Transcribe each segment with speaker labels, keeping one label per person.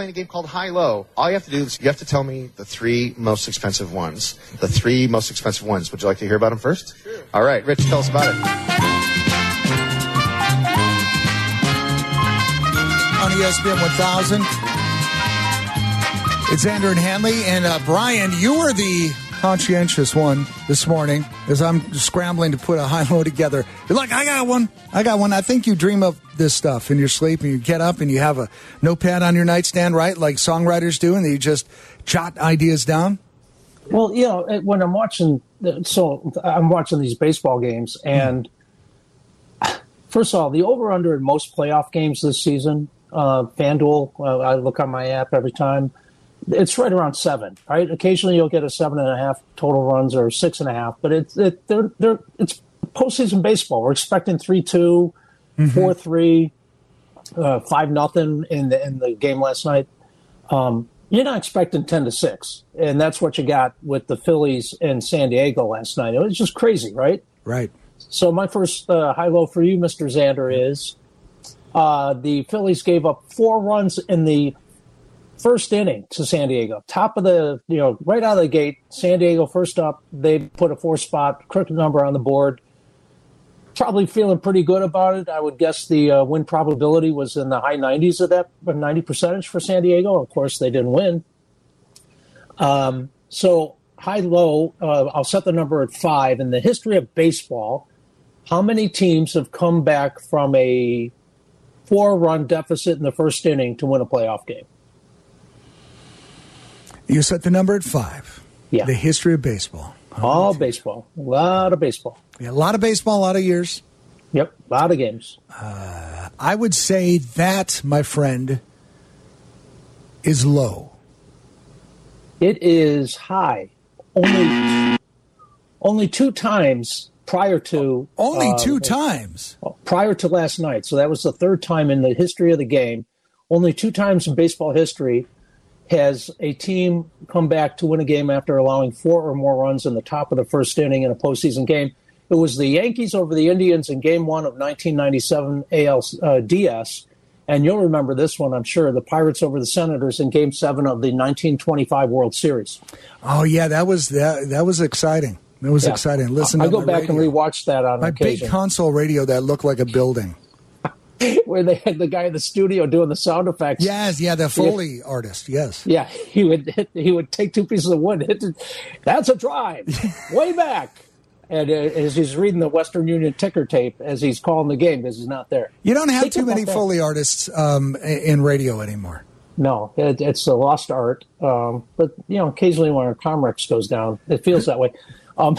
Speaker 1: playing a game called High Low. All you have to do is you have to tell me the three most expensive ones. The three most expensive ones. Would you like to hear about them first? Sure. All right, Rich, tell us about it.
Speaker 2: On ESPN 1000. It's Andrew and Hanley. And uh, Brian, you were the conscientious one this morning as I'm scrambling to put a high low together. You're like, I got one. I got one. I think you dream of this stuff in your sleep and you get up and you have a notepad on your nightstand, right? Like songwriters do, and you just jot ideas down.
Speaker 3: Well, you know, when I'm watching, so I'm watching these baseball games, and first of all, the over under in most playoff games this season, uh, FanDuel, uh, I look on my app every time it's right around seven, right? Occasionally you'll get a seven and a half total runs or six and a half, but it's it, they're, they're, it's postseason baseball. We're expecting three two, mm-hmm. four three, uh, five nothing in the in the game last night. Um, you're not expecting ten to six, and that's what you got with the Phillies and San Diego last night. It was just crazy, right?
Speaker 2: Right.
Speaker 3: So my first uh, high low for you, Mister Xander, is uh, the Phillies gave up four runs in the first inning to San Diego. Top of the, you know, right out of the gate, San Diego first up. They put a four spot crooked number on the board. Probably feeling pretty good about it. I would guess the uh, win probability was in the high 90s of that, 90 percentage for San Diego. Of course, they didn't win. Um, so high low, uh, I'll set the number at five. In the history of baseball, how many teams have come back from a four run deficit in the first inning to win a playoff game?
Speaker 2: You set the number at five.
Speaker 3: Yeah.
Speaker 2: The history of baseball.
Speaker 3: All baseball. A lot of baseball.
Speaker 2: Yeah, a lot of baseball, a lot of years.
Speaker 3: Yep, a lot of games.
Speaker 2: Uh, I would say that, my friend, is low.
Speaker 3: It is high. Only, only two times prior to.
Speaker 2: Only uh, two times?
Speaker 3: Prior to last night. So that was the third time in the history of the game. Only two times in baseball history has a team come back to win a game after allowing four or more runs in the top of the first inning in a postseason game. It was the Yankees over the Indians in Game One of 1997 ALDS, uh, and you'll remember this one, I'm sure. The Pirates over the Senators in Game Seven of the 1925 World Series.
Speaker 2: Oh yeah, that was that. That was exciting. That was yeah. exciting. Listen,
Speaker 3: I go back radio. and rewatch that on
Speaker 2: my
Speaker 3: occasion.
Speaker 2: big console radio that looked like a building.
Speaker 3: where they had the guy in the studio doing the sound effects.
Speaker 2: Yes, yeah, the Foley yeah. artist. Yes.
Speaker 3: Yeah, he would hit, he would take two pieces of wood, hit. The, that's a drive, way back. And uh, as he's reading the Western Union ticker tape as he's calling the game because he's not there.
Speaker 2: You don't have Think too many that. Foley artists um, in radio anymore.
Speaker 3: No, it, it's a lost art. Um, but you know, occasionally when our Comrex goes down, it feels that way. Um,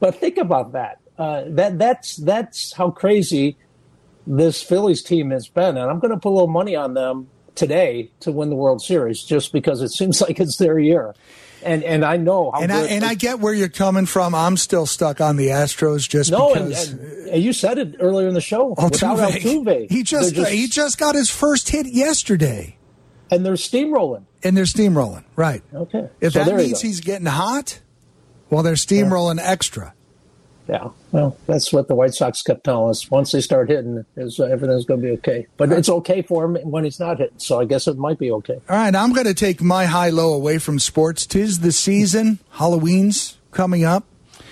Speaker 3: but think about that. Uh, that that's that's how crazy this Phillies team has been. And I'm going to put a little money on them today to win the World Series just because it seems like it's their year. And and I know how
Speaker 2: and I, and I get where you're coming from. I'm still stuck on the Astros just no, because.
Speaker 3: And, and you said it earlier in the show. Altuve. Without Altuve,
Speaker 2: he just, just he just got his first hit yesterday,
Speaker 3: and they're steamrolling.
Speaker 2: And they're steamrolling, right?
Speaker 3: Okay.
Speaker 2: If so that means he's getting hot, well, they're steamrolling yeah. extra.
Speaker 3: Yeah, well, that's what the White Sox kept telling us. Once they start hitting, is uh, everything's going to be okay. But it's okay for him when he's not hitting. So I guess it might be okay.
Speaker 2: All right, I'm going to take my high low away from sports. Tis the season. Halloween's coming up.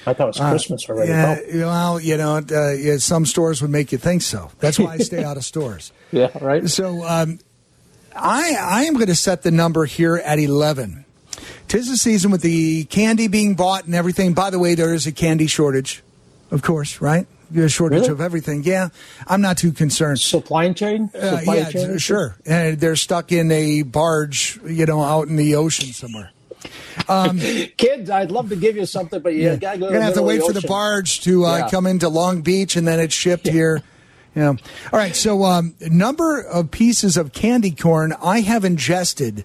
Speaker 3: I thought it was uh, Christmas already.
Speaker 2: Yeah, oh. well, you know, uh, yeah, some stores would make you think so. That's why I stay out of stores.
Speaker 3: Yeah, right.
Speaker 2: So um, I I am going to set the number here at eleven. Tis the season with the candy being bought and everything. By the way, there is a candy shortage of course, right? A shortage
Speaker 3: really?
Speaker 2: of everything. Yeah, I'm not too concerned.
Speaker 3: Supply chain?
Speaker 2: Uh, Supply yeah, chain sure. And they're stuck in a barge, you know, out in the ocean somewhere.
Speaker 3: Um, Kids, I'd love to give you something, but you yeah. gotta go.
Speaker 2: You're gonna have to wait
Speaker 3: the
Speaker 2: for the barge to uh, yeah. come into Long Beach, and then it's shipped yeah. here. Yeah. All right. So, um, number of pieces of candy corn I have ingested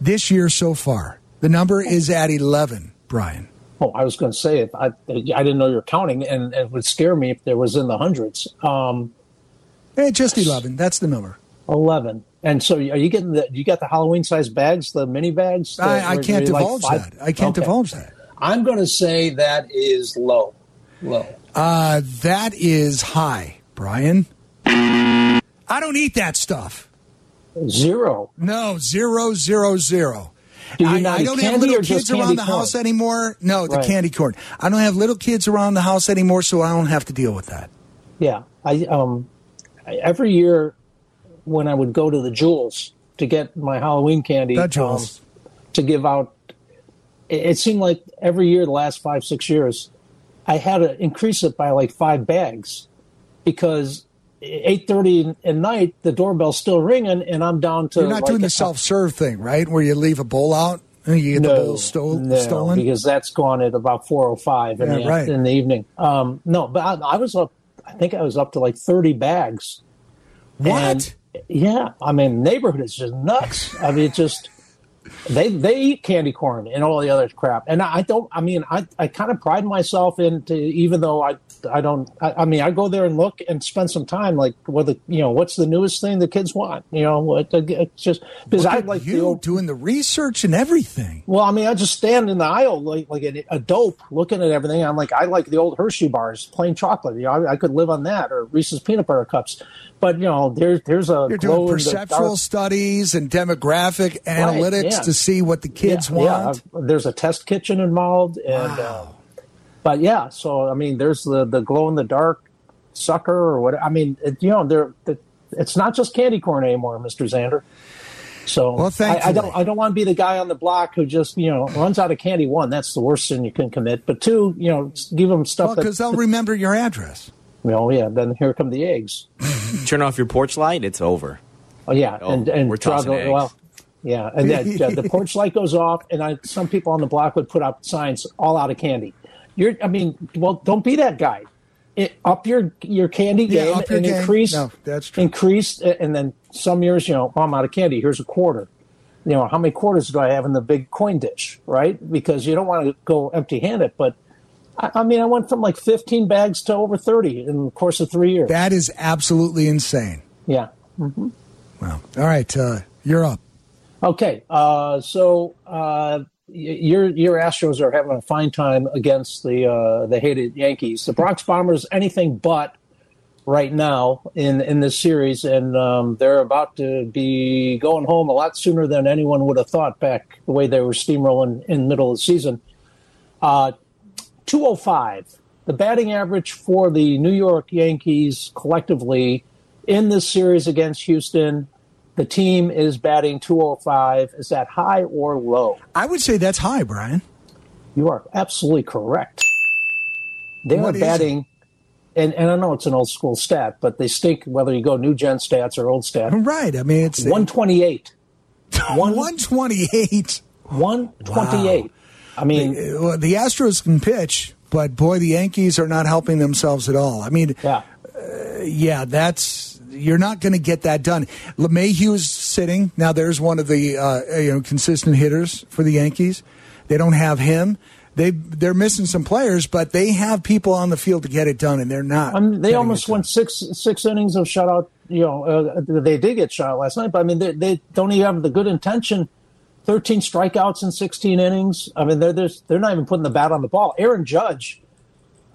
Speaker 2: this year so far. The number is at eleven. Brian.
Speaker 3: Oh, I was going to say, if I, I didn't know you were counting, and, it would scare me if there was in the hundreds. Um,
Speaker 2: eh, just eleven. That's the number.
Speaker 3: Eleven. And so, are you getting the? You got the Halloween size bags, the mini bags? The,
Speaker 2: I, I can't divulge like that. I can't okay. divulge that.
Speaker 3: I'm going to say that is low. Low.
Speaker 2: Uh, that is high, Brian. I don't eat that stuff.
Speaker 3: Zero.
Speaker 2: No, zero, zero, zero.
Speaker 3: Do you
Speaker 2: I,
Speaker 3: not
Speaker 2: I don't have little kids around the
Speaker 3: corn?
Speaker 2: house anymore. No, the
Speaker 3: Right.
Speaker 2: candy corn. I don't have little kids around the house anymore, so I don't have to deal with that.
Speaker 3: Yeah, I um, every year when I would go to the Jewels to get my Halloween candy,
Speaker 2: The Jewels.
Speaker 3: um, to give out, it, it seemed like every year the last five six years, I had to increase it by like five bags because eight thirty at night the doorbell's still ringing and I'm down to
Speaker 2: You're not
Speaker 3: like
Speaker 2: doing the self-serve thing, right? Where you leave a bowl out and you get the bowl sto-
Speaker 3: no,
Speaker 2: stolen.
Speaker 3: because that's gone at about four o five in,
Speaker 2: Yeah,
Speaker 3: the,
Speaker 2: right.
Speaker 3: in the evening. Um, no, but I, I was up. I think I was up to like thirty bags.
Speaker 2: what?
Speaker 3: And, yeah, I mean, neighborhood is just nuts. I mean, it's just they they eat candy corn and all the other crap, and I don't. I mean, I I kind of pride myself into even though I I don't. I, I mean, I go there and look and spend some time like what the you know what's the newest thing the kids want. You know, what it's just because I like the
Speaker 2: you
Speaker 3: old,
Speaker 2: doing the research and everything.
Speaker 3: well, I mean, I just stand in the aisle like like a, a dope, looking at everything. I'm like, I like the old Hershey bars, plain chocolate. You know, I, I could live on that, or Reese's peanut butter cups. But you know, there's there's a
Speaker 2: You're doing perceptual studies and demographic analytics
Speaker 3: yeah.
Speaker 2: to see what the kids
Speaker 3: yeah,
Speaker 2: want.
Speaker 3: Yeah, there's a test kitchen involved, and uh, but yeah. So I mean, there's the the glow in the dark sucker or what. I mean, it, you know, there it, it's not just candy corn anymore, Mister Xander. So
Speaker 2: Well,
Speaker 3: I, I don't I don't want to be the guy on the block who just you know runs out of candy. One, that's the worst sin you can commit. But two, you know, give them stuff
Speaker 2: Well, because they'll remember your address.
Speaker 3: you know, yeah. Then here come the eggs.
Speaker 4: Turn off your porch light, it's over.
Speaker 3: Oh yeah,
Speaker 4: Oh,
Speaker 3: and and
Speaker 4: we're tossing eggs.
Speaker 3: well, yeah, and then yeah, the porch light goes off, and I, some people on the block would put up signs all out of candy. You're, I mean, well, don't be that guy. It, up your your candy
Speaker 2: Yeah,
Speaker 3: game
Speaker 2: up your
Speaker 3: and
Speaker 2: game.
Speaker 3: increase.
Speaker 2: No, that's true.
Speaker 3: Increase, and then some years, you know, oh, I'm out of candy. Here's a quarter. You know, how many quarters do I have in the big coin dish? Right, because you don't want to go empty-handed. But I, mean, I went from like 15 bags to over 30 in the course of three years.
Speaker 2: That is absolutely insane.
Speaker 3: yeah.
Speaker 2: Wow. All right, uh, you're up.
Speaker 3: Okay, uh, so uh, your your Astros are having a fine time against the uh, the hated Yankees. The Bronx Bombers anything but right now in in this series, and um, they're about to be going home a lot sooner than anyone would have thought. Back the way they were steamrolling in the middle of the season. Uh, 205, the batting average for the New York Yankees collectively in this series against Houston. The team is batting 205. Is that high or low?
Speaker 2: I would say that's high, Brian.
Speaker 3: You are absolutely correct. They
Speaker 2: What
Speaker 3: are batting, and, and I know it's an old school stat, but they stink whether you go new gen stats or old stats.
Speaker 2: Right. I mean, it's
Speaker 3: 128. One-
Speaker 2: 128.
Speaker 3: 128. I mean,
Speaker 2: Uh, The Astros can pitch, but boy, the Yankees are not helping themselves at all. I mean,
Speaker 3: yeah.
Speaker 2: Yeah, that's you're not going to get that done. LeMahieu's sitting now. There's one of the uh, you know consistent hitters for the Yankees. They don't have him. They they're missing some players, but they have people on the field to get it done, and they're not.
Speaker 3: Mean, they almost went six six innings of shutout. You know, uh, they did get shot last night, but I mean, they, they don't even have the good intention. Thirteen strikeouts in sixteen innings. I mean, they're, they're not even putting the bat on the ball. Aaron Judge,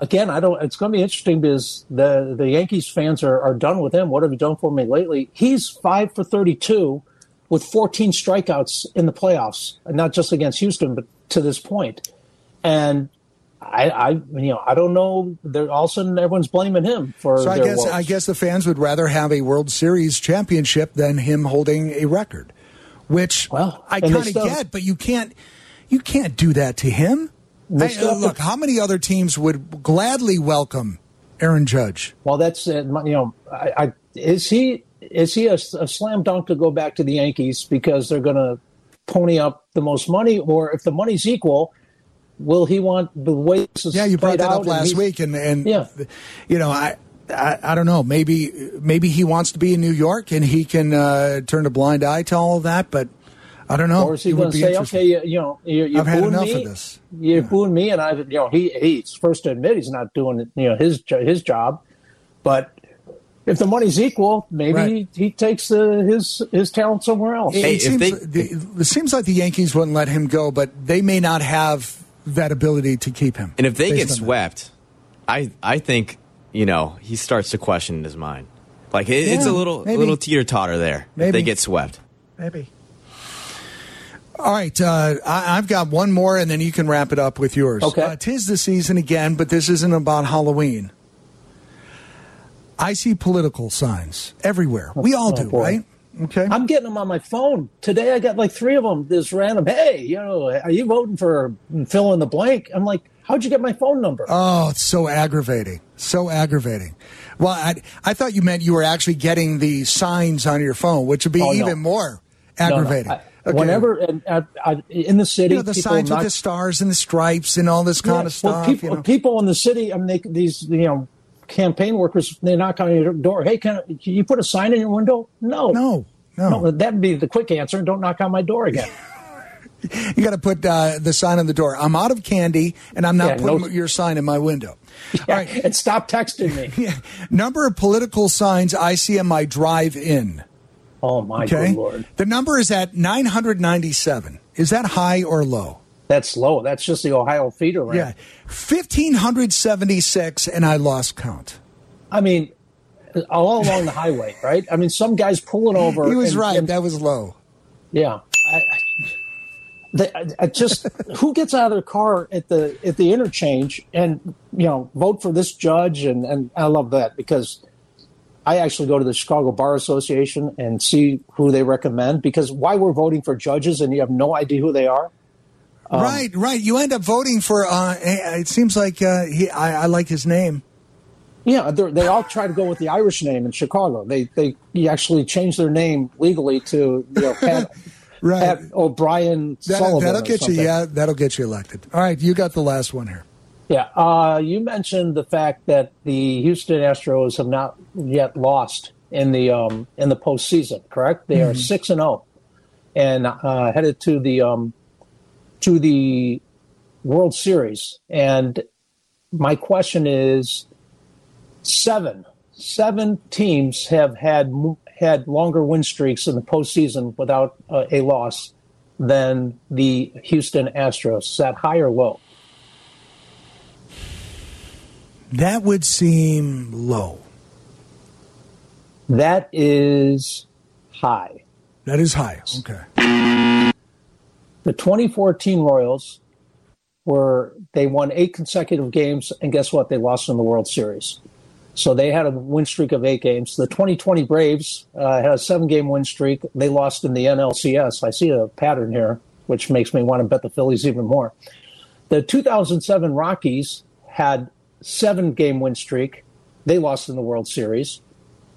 Speaker 3: again, I don't. It's going to be interesting because the the Yankees fans are, are done with him. What have you done for me lately? He's five for thirty two with fourteen strikeouts in the playoffs, not just against Houston, but to this point. And I, I, you know, I don't know. They're all of a sudden everyone's blaming him for.
Speaker 2: So I guess
Speaker 3: woes.
Speaker 2: I guess the fans would rather have a World Series championship than him holding a record, which
Speaker 3: Well,
Speaker 2: I kind of get, but you can't you can't do that to him.
Speaker 3: They
Speaker 2: I-
Speaker 3: still
Speaker 2: look, how many other teams would gladly welcome Aaron Judge?
Speaker 3: Well, that's uh, you know, I, I, is he is he a, a slam dunk to go back to the Yankees because they're going to pony up the most money, or if the money's equal, will he want the way
Speaker 2: Yeah, you brought that up last week, and and
Speaker 3: Yeah.
Speaker 2: you know I. I, I don't know. Maybe maybe he wants to be in New York and he can uh, turn a blind eye to all of that. But I don't know.
Speaker 3: Or is he
Speaker 2: It
Speaker 3: going to say, okay, you, you know, you're, you're
Speaker 2: I've had
Speaker 3: booing
Speaker 2: enough
Speaker 3: me,
Speaker 2: of this.
Speaker 3: You're booing me, and I, you know, he he's first to admit he's not doing you know his his job, but if the money's equal, maybe
Speaker 2: Right.
Speaker 3: he, he takes uh, his his talent somewhere else.
Speaker 2: It,
Speaker 4: Hey,
Speaker 2: it seems,
Speaker 4: they-
Speaker 2: the, it seems like the Yankees wouldn't let him go, but they may not have that ability to keep him.
Speaker 4: And if they get
Speaker 2: on that.
Speaker 4: swept, I I think you know he starts to question his mind. Like it, it's a little
Speaker 2: maybe.
Speaker 4: little teeter totter there.
Speaker 2: Maybe.
Speaker 4: If they get swept.
Speaker 2: Maybe. All right, uh, I, I've got one more, and then you can wrap it up with yours.
Speaker 3: Okay.
Speaker 2: Uh, tis the season again, but this isn't about Halloween. I see political signs everywhere. We all
Speaker 3: Oh,
Speaker 2: do,
Speaker 3: boy.
Speaker 2: right? Okay.
Speaker 3: I'm getting them on my phone today. I got like three of them. This random, hey, you know, are you voting for fill in the blank? I'm like, how'd you get my phone number?
Speaker 2: Oh, it's so aggravating. So aggravating. Well, I, I thought you meant you were actually getting the signs on your phone, which would be
Speaker 3: Oh, no.
Speaker 2: even more
Speaker 3: No, no.
Speaker 2: aggravating.
Speaker 3: I-
Speaker 2: Okay.
Speaker 3: Whenever and, uh, in the city,
Speaker 2: you know, the
Speaker 3: people
Speaker 2: signs
Speaker 3: knock-
Speaker 2: with the stars and the stripes and all this kind
Speaker 3: Yeah,
Speaker 2: of
Speaker 3: well,
Speaker 2: stuff.
Speaker 3: people,
Speaker 2: you know.
Speaker 3: people in the city, I mean, they, these you know, campaign workers, they knock on your door. Hey, can, can you put a sign in your window? No,
Speaker 2: No, no.
Speaker 3: that'd be the quick answer. Don't knock on my door again.
Speaker 2: You got to put uh, the sign on the door. I'm out of candy, and I'm not
Speaker 3: Yeah,
Speaker 2: putting
Speaker 3: no-
Speaker 2: your sign in my window. All right.
Speaker 3: and stop texting me.
Speaker 2: Yeah. Number of political signs I see on my drive-in.
Speaker 3: Oh my
Speaker 2: Okay.
Speaker 3: good lord,
Speaker 2: The number is at 997. Is that high or low?
Speaker 3: that's low. That's just the Ohio feeder ramp.
Speaker 2: Yeah. 1576, and I lost count.
Speaker 3: I mean, all along the highway, right? I mean, some guys pulling over.
Speaker 2: He was
Speaker 3: and-
Speaker 2: right.
Speaker 3: and-
Speaker 2: that was low.
Speaker 3: yeah. I, I- I just who gets out of their car at the at the interchange and you know vote for this judge and and I love that because I actually go to the Chicago Bar Association and see who they recommend because why we're voting for judges and you have no idea who they are. Um,
Speaker 2: right, right. You end up voting for. Uh, it seems like uh, he. I, I like his name.
Speaker 3: Yeah, they're- all try to go with the Irish name in Chicago. They they actually changed their name legally to you know Pat,
Speaker 2: Right.
Speaker 3: Pat O'Brien
Speaker 2: That,
Speaker 3: Sullivan.
Speaker 2: that'll get you. Yeah, that'll get you elected. All right, you got the last one here.
Speaker 3: Yeah, uh, you mentioned the fact that the Houston Astros have not yet lost in the um, in the postseason. Correct? They are six and zero, and uh, headed to the um, to the World Series. And my question is, seven seven teams have had had longer win streaks in the postseason without uh, a loss than the Houston Astros. Is that high or low?
Speaker 2: That would seem low.
Speaker 3: That is high.
Speaker 2: That is high. Okay.
Speaker 3: The 2014 Royals were they won eight consecutive games, and guess what? They lost in the World Series. So they had a win streak of eight games. The 2020 Braves uh, had a seven-game win streak. They lost in the NLCS. I see a pattern here, which makes me want to bet the Phillies even more. The 2007 Rockies had seven-game win streak. They lost in the World Series,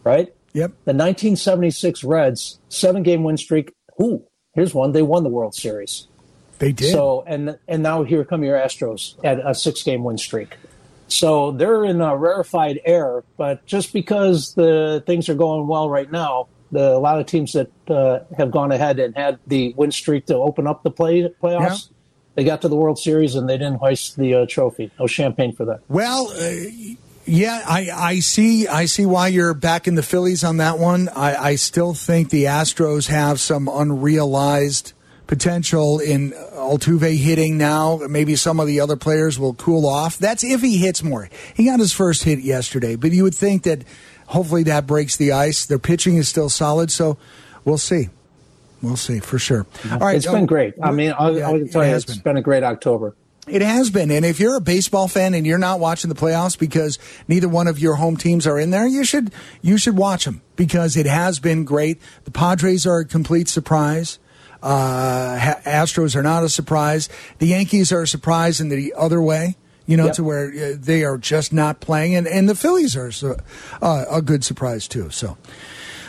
Speaker 3: right?
Speaker 2: Yep.
Speaker 3: The 1976 Reds, seven game win streak. Ooh, here's one. They won the World Series.
Speaker 2: They did.
Speaker 3: So, and and now here come your Astros at a six game win streak. So they're in a rarefied air, but just because the things are going well right now, the a lot of teams that uh, have gone ahead and had the win streak to open up the play playoffs, they got to the World Series and they didn't hoist the uh, trophy. No champagne for that.
Speaker 2: Well, uh, yeah, I, I see. I see why you're back in the Phillies on that one. I, I still think the Astros have some unrealized potential in Altuve hitting now. Maybe some of the other players will cool off. That's if he hits more. He got his first hit yesterday, but you would think that hopefully that breaks the ice. Their pitching is still solid, so we'll see. We'll see for sure. All right,
Speaker 3: it's been
Speaker 2: uh,
Speaker 3: great. I mean, I'll,
Speaker 2: yeah,
Speaker 3: I'll
Speaker 2: it
Speaker 3: tell you, it's
Speaker 2: been.
Speaker 3: been a great October.
Speaker 2: It has been. And if you're a baseball fan and you're not watching the playoffs because neither one of your home teams are in there, you should you should watch them because it has been great. The Padres are a complete surprise. Uh, Astros are not a surprise. The Yankees are a surprise in the other way. You know,
Speaker 3: Yep.
Speaker 2: to where uh, they are just not playing, and, and the Phillies are so, uh, a good surprise too. So,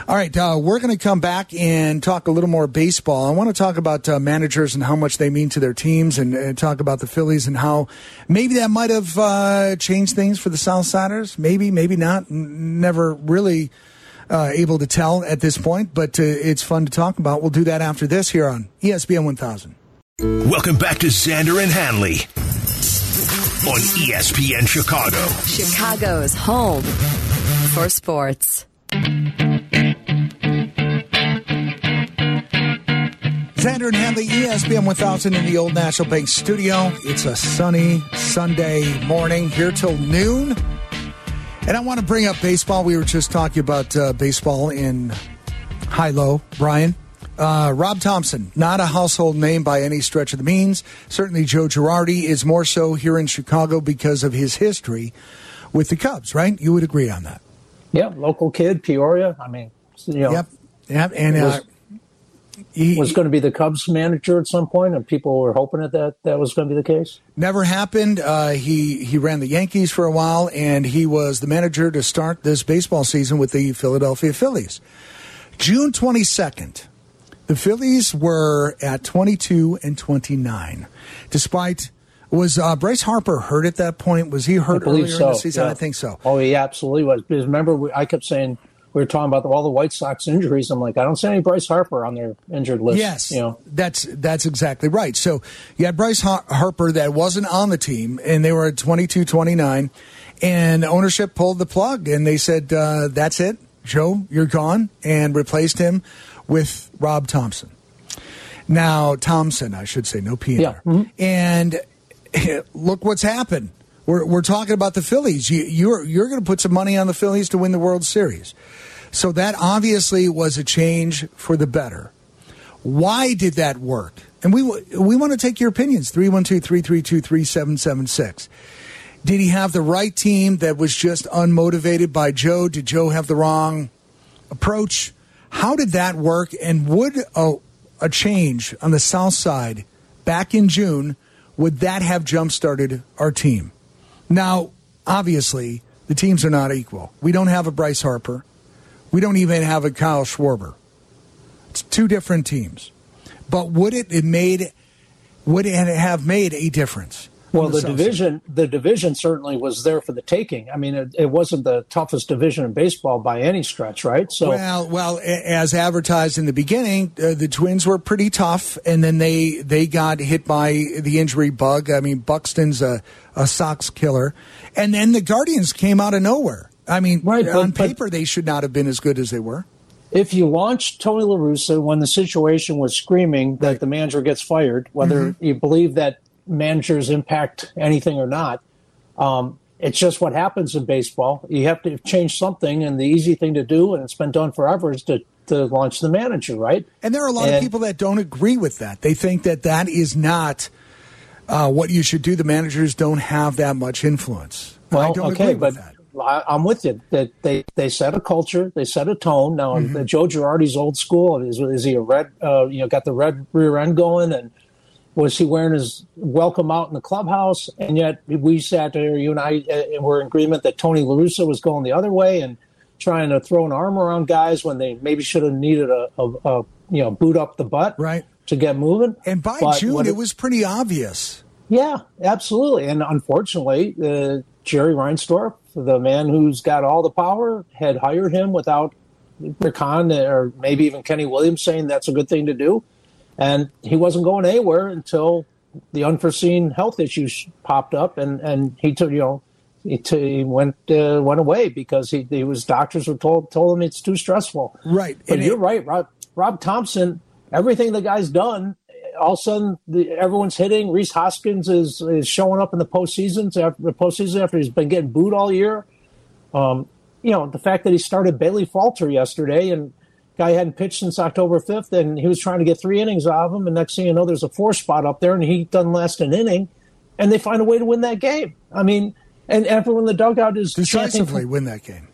Speaker 2: all right, uh, we're going to come back and talk a little more baseball. I want to talk about uh, managers and how much they mean to their teams, and, and talk about the Phillies and how maybe that might have uh, changed things for the Southsiders. Maybe, maybe not. N- Never really uh, able to tell at this point, but uh, it's fun to talk about. We'll do that after this here on ESPN 1000.
Speaker 5: Welcome back to Xander and Hanley on ESPN Chicago.
Speaker 6: Chicago's home for sports.
Speaker 2: Xander and Hanley, ESPN 1000 in the Old National Bank studio. It's a sunny Sunday morning here till noon. And I want to bring up baseball. We were just talking about uh, baseball in high low, Brian. Uh, Rob Thomson, not a household name by any stretch of the means. Certainly, Joe Girardi is more so here in Chicago because of his history with the Cubs, right? You would agree on that.
Speaker 3: Yeah, local kid, Peoria. I mean, you know,
Speaker 2: Yep. Yep. And uh, he,
Speaker 3: was going to be the Cubs manager at some point, and people were hoping that that, that was going to be the case.
Speaker 2: Never happened. Uh, he he ran the Yankees for a while, and he was the manager to start this baseball season with the Philadelphia Phillies. June twenty second, the Phillies were at twenty two and twenty nine, despite. Was uh, Bryce Harper hurt at that point? Was he hurt earlier
Speaker 3: so.
Speaker 2: in the season?
Speaker 3: yeah.
Speaker 2: I think so.
Speaker 3: Oh, he absolutely was. Because remember, we, I kept saying we were talking about all the White Sox injuries. I'm like, I don't see any Bryce Harper on their injured list.
Speaker 2: Yes,
Speaker 3: you know,
Speaker 2: that's that's exactly right. So you had Bryce Har- Harper that wasn't on the team, and they were at 22-29, and ownership pulled the plug, and they said, uh, "That's it, Joe, you're gone," and replaced him with Rob Thomson. Now Thomson, I should say, no P
Speaker 3: Yeah.
Speaker 2: there. And look what's happened. We're, we're talking about the Phillies. You, you're you're going to put some money on the Phillies to win the World Series. So that obviously was a change for the better. Why did that work? And we we want to take your opinions. 312-332-3776. Did he have the right team that was just unmotivated by Joe? Did Joe have the wrong approach? How did that work? And would a, a change on the south side back in June would that have jump started our team? Now, obviously, the teams are not equal. We don't have a Bryce Harper. We don't even have a Kyle Schwarber. It's two different teams. But would it, it made would it have made a difference?
Speaker 3: Well, the
Speaker 2: south side?
Speaker 3: division, the division certainly was there for the taking. I mean, it, it wasn't the toughest division in baseball by any stretch, right? So,
Speaker 2: Well, well, as advertised in the beginning, uh, the Twins were pretty tough, and then they they got hit by the injury bug. I mean, Buxton's a, a Sox killer, and then the Guardians came out of nowhere. I mean,
Speaker 3: Right, but-
Speaker 2: on
Speaker 3: but-
Speaker 2: paper, they should not have been as good as they were.
Speaker 3: if you launched Tony La Russa when the situation was screaming that the manager gets fired, whether
Speaker 2: Mm-hmm.
Speaker 3: you believe that managers impact anything or not, um, it's just what happens in baseball. You have to change something, and the easy thing to do, and it's been done forever, is to, to launch the manager, right?
Speaker 2: And there are a lot of people that don't agree with that. They think that that is not uh, what you should do. The managers don't have that much influence. I
Speaker 3: Well,
Speaker 2: don't
Speaker 3: okay,
Speaker 2: agree with
Speaker 3: but
Speaker 2: that.
Speaker 3: I, I'm with you. That they they set a culture, they set a tone. Now,
Speaker 2: Mm-hmm.
Speaker 3: Joe Girardi's old school. Is, is he a red? Uh, you know, got the red rear end going, and was he wearing his welcome out in the clubhouse? And yet, we sat there, you and I, and were in agreement that Tony La Russa was going the other way and trying to throw an arm around guys when they maybe should have needed a, a, a you know boot up the butt
Speaker 2: Right.
Speaker 3: to get moving.
Speaker 2: And by
Speaker 3: But
Speaker 2: June,
Speaker 3: what
Speaker 2: it was pretty obvious.
Speaker 3: yeah, absolutely. And unfortunately, uh, Jerry Reinsdorf, the man who's got all the power, had hired him without Rick Hahn or maybe even Kenny Williams saying that's a good thing to do. And he wasn't going anywhere until the unforeseen health issues popped up, and, and he took you know he, t- he went uh, went away because he, he was doctors were told told him it's too stressful.
Speaker 2: Right.
Speaker 3: But
Speaker 2: And
Speaker 3: you're
Speaker 2: it-
Speaker 3: right, Rob. Rob Thomson. Everything the guy's done, all of a sudden the, everyone's hitting. Rhys Hoskins is is showing up in the postseasons after the postseason after he's been getting booed all year. Um, you know the fact that he started Bailey Falter yesterday and guy hadn't pitched since October fifth, and he was trying to get three innings out of him. And next thing you know, there's a four spot up there, and he doesn't last an inning, and they find a way to win that game. I mean, and everyone in the dugout is chanting
Speaker 2: Decisively win that game.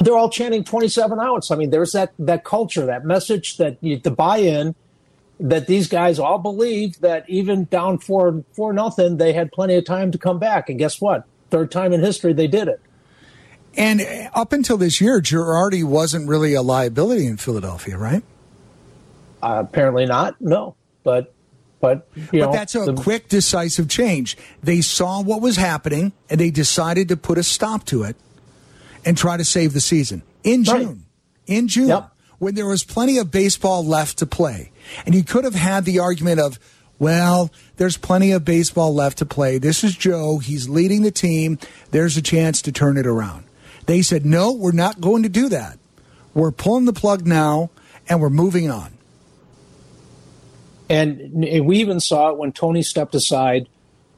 Speaker 3: they're all chanting 27 outs. I mean, there's that that culture, that message that you, the buy-in that these guys all believe that even down four four nothing, they had plenty of time to come back. And guess what? Third time in history they did it.
Speaker 2: And up until this year, Girardi wasn't really a liability in Philadelphia, right?
Speaker 3: Uh, apparently not. No, but but you
Speaker 2: but
Speaker 3: know
Speaker 2: that's a
Speaker 3: the-
Speaker 2: quick, decisive change. They saw what was happening and they decided to put a stop to it and try to save the season in
Speaker 3: Right.
Speaker 2: June. In June,
Speaker 3: Yep.
Speaker 2: when there was plenty of baseball left to play. And you could have had the argument of, well, there's plenty of baseball left to play. This is Joe. He's leading the team. There's a chance to turn it around. They said, no, we're not going to do that. We're pulling the plug now and we're moving on.
Speaker 3: And we even saw it when Tony stepped aside.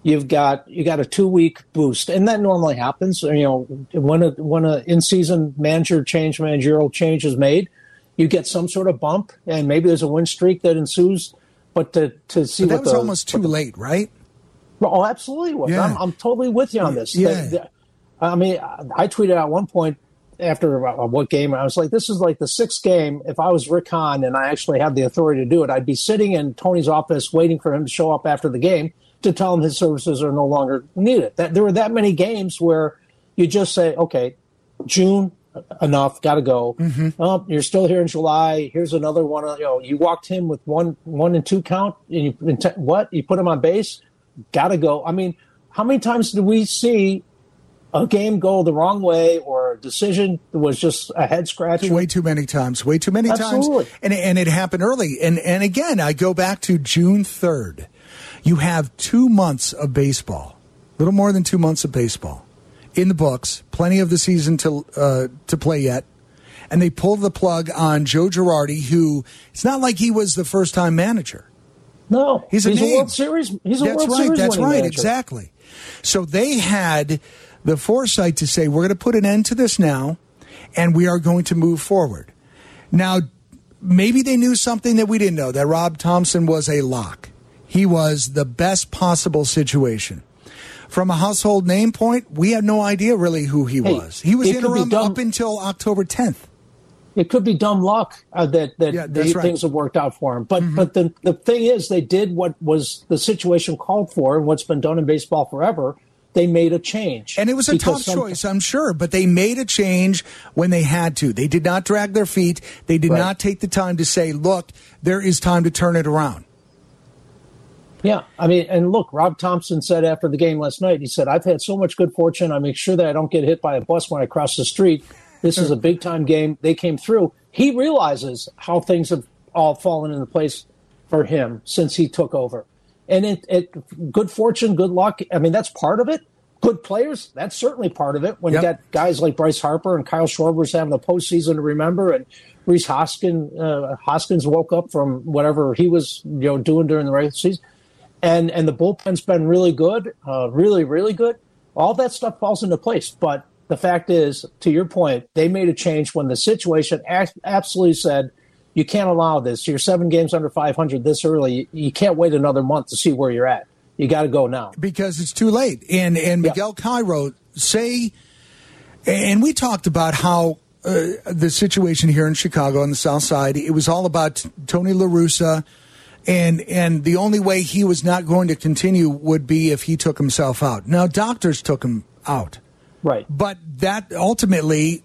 Speaker 3: You've got you got a two week boost, and that normally happens. You know, when a when a in season manager change, managerial change is made, you get some sort of bump, and maybe there's a win streak that ensues. But to to see
Speaker 2: But that was
Speaker 3: the,
Speaker 2: almost too late, right?
Speaker 3: Oh, absolutely. Was.
Speaker 2: Yeah.
Speaker 3: I'm, I'm totally with you on this.
Speaker 2: Yeah.
Speaker 3: The- the- I mean, I tweeted at one point after uh, what game I was like, this is like the sixth game. If I was Rick Hahn and I actually had the authority to do it, I'd be sitting in Tony's office waiting for him to show up after the game to tell him his services are no longer needed. That there were that many games where you just say, okay, June enough, got to go. Oh, you're still here in July. Here's another one. You know, you walked him with one one and two count, and you what? You put him on base, got to go. I mean, how many times did we see a game go the wrong way or a decision that was just a head scratch.
Speaker 2: Way too many times. Way too many
Speaker 3: Absolutely.
Speaker 2: times. And and it happened early. And and again, I go back to June third. You have two months of baseball, a little more than two months of baseball in the books. Plenty of the season to uh, to play yet. And they pulled the plug on Joe Girardi, who it's not like he was the first time manager.
Speaker 3: No,
Speaker 2: He's a name.
Speaker 3: World Series. He's a
Speaker 2: that's
Speaker 3: World
Speaker 2: right.
Speaker 3: Series.
Speaker 2: That's right.
Speaker 3: manager.
Speaker 2: Exactly. So they had the foresight to say, we're going to put an end to this now, and we are going to move forward. Now, maybe they knew something that we didn't know that Rob Thomson was a lock. He was the best possible situation. From a household name point, we had no idea really who he
Speaker 3: Hey,
Speaker 2: was. He was interim up until October 10th.
Speaker 3: It could be dumb luck uh, that that
Speaker 2: Yeah,
Speaker 3: the,
Speaker 2: right. Mm-hmm.
Speaker 3: things have worked out for him. But but the the thing is, they did what was the situation called for, and what's been done in baseball forever. They made a change,
Speaker 2: And it was a tough
Speaker 3: some-
Speaker 2: choice, I'm sure, but they made a change when they had to. They did not drag their feet. They did
Speaker 3: Right.
Speaker 2: not take the time to say, look, there is time to turn it around.
Speaker 3: Yeah, I mean, and look, Rob Thomson said after the game last night, he said, "I've had so much good fortune. I make sure that I don't get hit by a bus when I cross the street. This is a big time game. They came through. He realizes how things have all fallen into place for him since he took over, and it, it good fortune, good luck. I mean, that's part of it. Good players, that's certainly part of it. When
Speaker 2: Yep.
Speaker 3: you got guys like Bryce Harper and Kyle Schwarber's having the postseason to remember, and Rhys Hoskins, uh, Hoskins woke up from whatever he was, you know, doing during the regular season and and the bullpen's been really good, uh, really really good. All that stuff falls into place. But the fact is, to your point, they made a change when the situation absolutely said you can't allow this. You're seven games under 500 this early. You, can't wait another month to see where you're at. You got to go now.
Speaker 2: because it's too late. And and
Speaker 3: Yeah.
Speaker 2: Miguel Cairo say, and we talked about how uh, the situation here in Chicago on the South Side. It was all about Tony La Russa, and and the only way he was not going to continue would be if he took himself out. Now doctors took him out,
Speaker 3: Right.
Speaker 2: but that ultimately.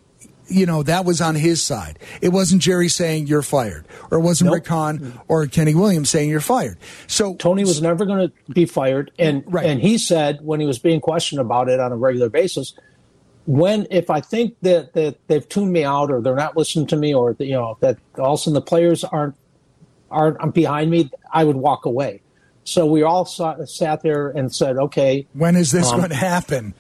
Speaker 2: You know that was on his side. It wasn't Jerry saying you're fired, or it wasn't
Speaker 3: Nope.
Speaker 2: Rick Hahn or Kenny Williams saying you're fired. So
Speaker 3: Tony was never going to be fired, and
Speaker 2: Right.
Speaker 3: and he said when he was being questioned about it on a regular basis, when if I think that that they've tuned me out or they're not listening to me or that, you know that all of a sudden the players aren't aren't behind me, I would walk away. So we all saw, sat there and said, okay,
Speaker 2: when is this
Speaker 3: Um,
Speaker 2: going to happen?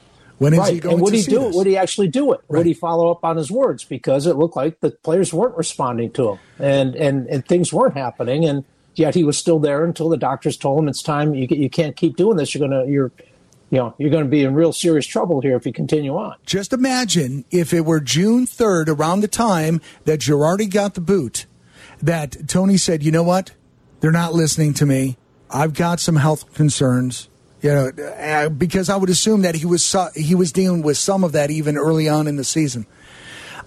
Speaker 2: When is he
Speaker 3: right,
Speaker 2: going
Speaker 3: and would
Speaker 2: to
Speaker 3: he do
Speaker 2: this?
Speaker 3: it? Would he actually do it?
Speaker 2: Right.
Speaker 3: Would he follow up on his words? Because it looked like the players weren't responding to him, and and and things weren't happening, and yet he was still there until the doctors told him it's time. You you can't keep doing this. You're gonna you're you know you're going to be in real serious trouble here if you continue on.
Speaker 2: Just imagine if it were June 3rd, around the time that Girardi got the boot, that Tony said, you know what? They're not listening to me. I've got some health concerns. You know, uh, because I would assume that he was he was dealing with some of that even early on in the season.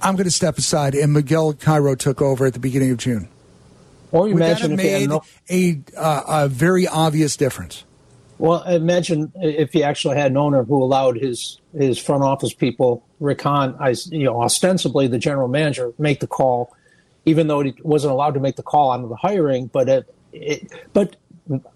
Speaker 2: I'm going to step aside, and Miguel Cairo took over at the beginning of June.
Speaker 3: Or you
Speaker 2: Would that
Speaker 3: imagine
Speaker 2: have made a, uh, a very obvious difference?
Speaker 3: Well, imagine if he actually had an owner who allowed his his front office people, Rick Hahn, I, you know, ostensibly the general manager, make the call, even though he wasn't allowed to make the call on the hiring. But it, it but